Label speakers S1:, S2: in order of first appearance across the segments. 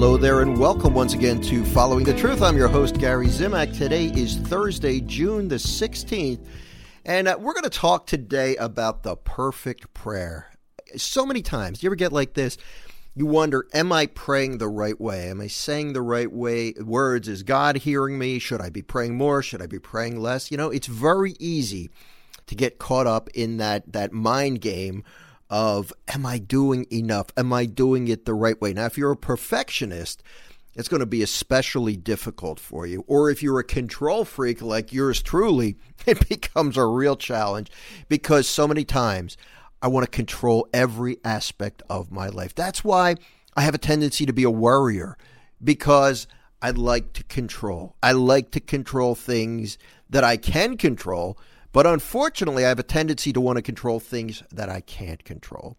S1: Hello there, and welcome once again to Following the Truth. I'm your host, Gary Zimak. Today is Thursday, June the 16th, and uh, we're going to talk today about the perfect prayer. So many times, you ever get like this? You wonder, am I praying the right way? Am I saying the right way words? Is God hearing me? Should I be praying more? Should I be praying less? You know, it's very easy to get caught up in that that mind game of am I doing enough? Am I doing it the right way? Now, if you're a perfectionist, it's going to be especially difficult for you. Or if you're a control freak like yours truly, it becomes a real challenge because so many times I want to control every aspect of my life. That's why I have a tendency to be a worrier because I like to control. I like to control things that I can control but unfortunately, I have a tendency to want to control things that I can't control.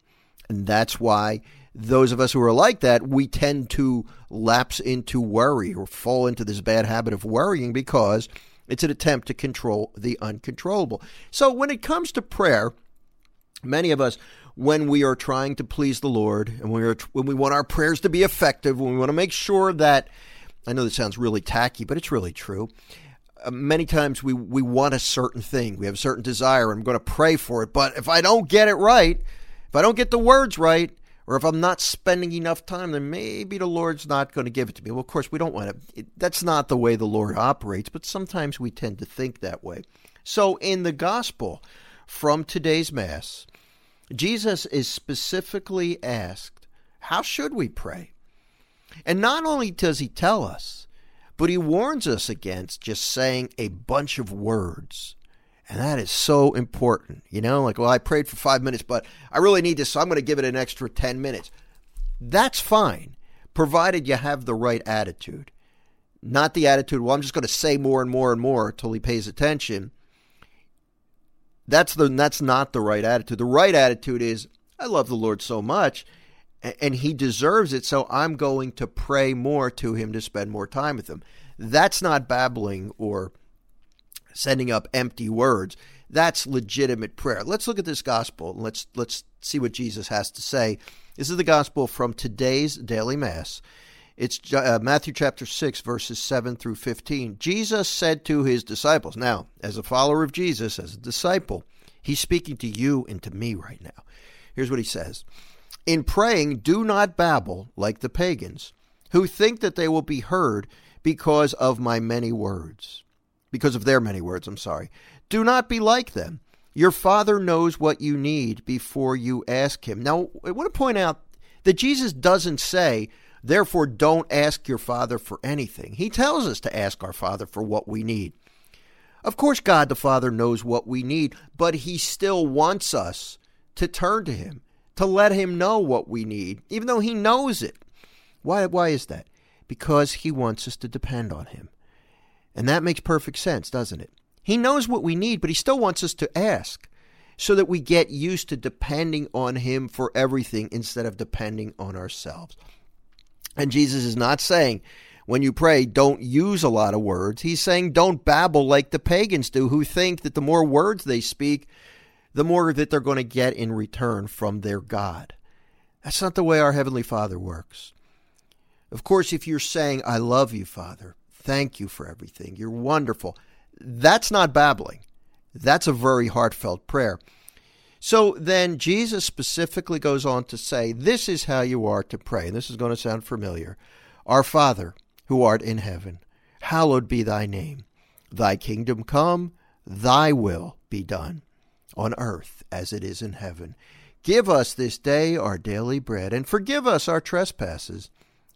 S1: And that's why those of us who are like that, we tend to lapse into worry or fall into this bad habit of worrying because it's an attempt to control the uncontrollable. So when it comes to prayer, many of us, when we are trying to please the Lord and when, we when we want our prayers to be effective, when we want to make sure that, I know this sounds really tacky, but it's really true Uh, many times we, we want a certain thing. We have a certain desire. I'm going to pray for it. But if I don't get it right, if I don't get the words right, or if I'm not spending enough time, then maybe the Lord's not going to give it to me. Well, of course, we don't want to. That's not the way the Lord operates, but sometimes we tend to think that way. So in the gospel from today's Mass, Jesus is specifically asked, How should we pray? And not only does he tell us, but he warns us against just saying a bunch of words. And that is so important. You know, like, well, I prayed for five minutes, but I really need this, so I'm going to give it an extra 10 minutes. That's fine, provided you have the right attitude. Not the attitude, well, I'm just going to say more and more and more until he pays attention. That's the that's not the right attitude. The right attitude is I love the Lord so much and he deserves it. So I'm going to pray more to him to spend more time with him. That's not babbling or sending up empty words. That's legitimate prayer. Let's look at this gospel and let's let's see what Jesus has to say. This is the gospel from today's daily mass. It's uh, Matthew chapter 6 verses 7 through 15. Jesus said to his disciples. Now, as a follower of Jesus, as a disciple, he's speaking to you and to me right now. Here's what he says. In praying, do not babble like the pagans, who think that they will be heard because of my many words. Because of their many words, I'm sorry. Do not be like them. Your Father knows what you need before you ask Him. Now, I want to point out that Jesus doesn't say, therefore, don't ask your Father for anything. He tells us to ask our Father for what we need. Of course, God the Father knows what we need, but He still wants us to turn to Him to let him know what we need, even though he knows it. Why, why is that? Because he wants us to depend on him. And that makes perfect sense, doesn't it? He knows what we need, but he still wants us to ask so that we get used to depending on him for everything instead of depending on ourselves. And Jesus is not saying, when you pray, don't use a lot of words. He's saying, don't babble like the pagans do, who think that the more words they speak, the more that they're going to get in return from their God. That's not the way our Heavenly Father works. Of course, if you're saying, I love you, Father, thank you for everything, you're wonderful, that's not babbling. That's a very heartfelt prayer. So then Jesus specifically goes on to say, This is how you are to pray. And this is going to sound familiar. Our Father, who art in heaven, hallowed be thy name. Thy kingdom come, thy will be done on earth as it is in heaven. Give us this day our daily bread, and forgive us our trespasses,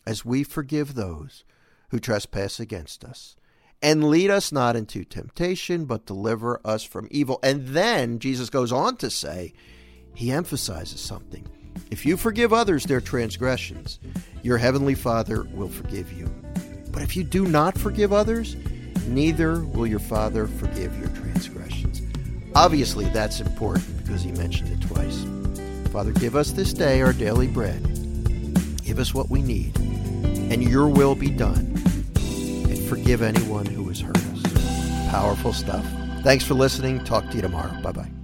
S1: as we forgive those who trespass against us. And lead us not into temptation, but deliver us from evil. And then Jesus goes on to say, he emphasizes something. If you forgive others their transgressions, your heavenly Father will forgive you. But if you do not forgive others, neither will your Father forgive your transgressions. Obviously, that's important because he mentioned it twice. Father, give us this day our daily bread. Give us what we need, and your will be done. And forgive anyone who has hurt us. Powerful stuff. Thanks for listening. Talk to you tomorrow. Bye bye.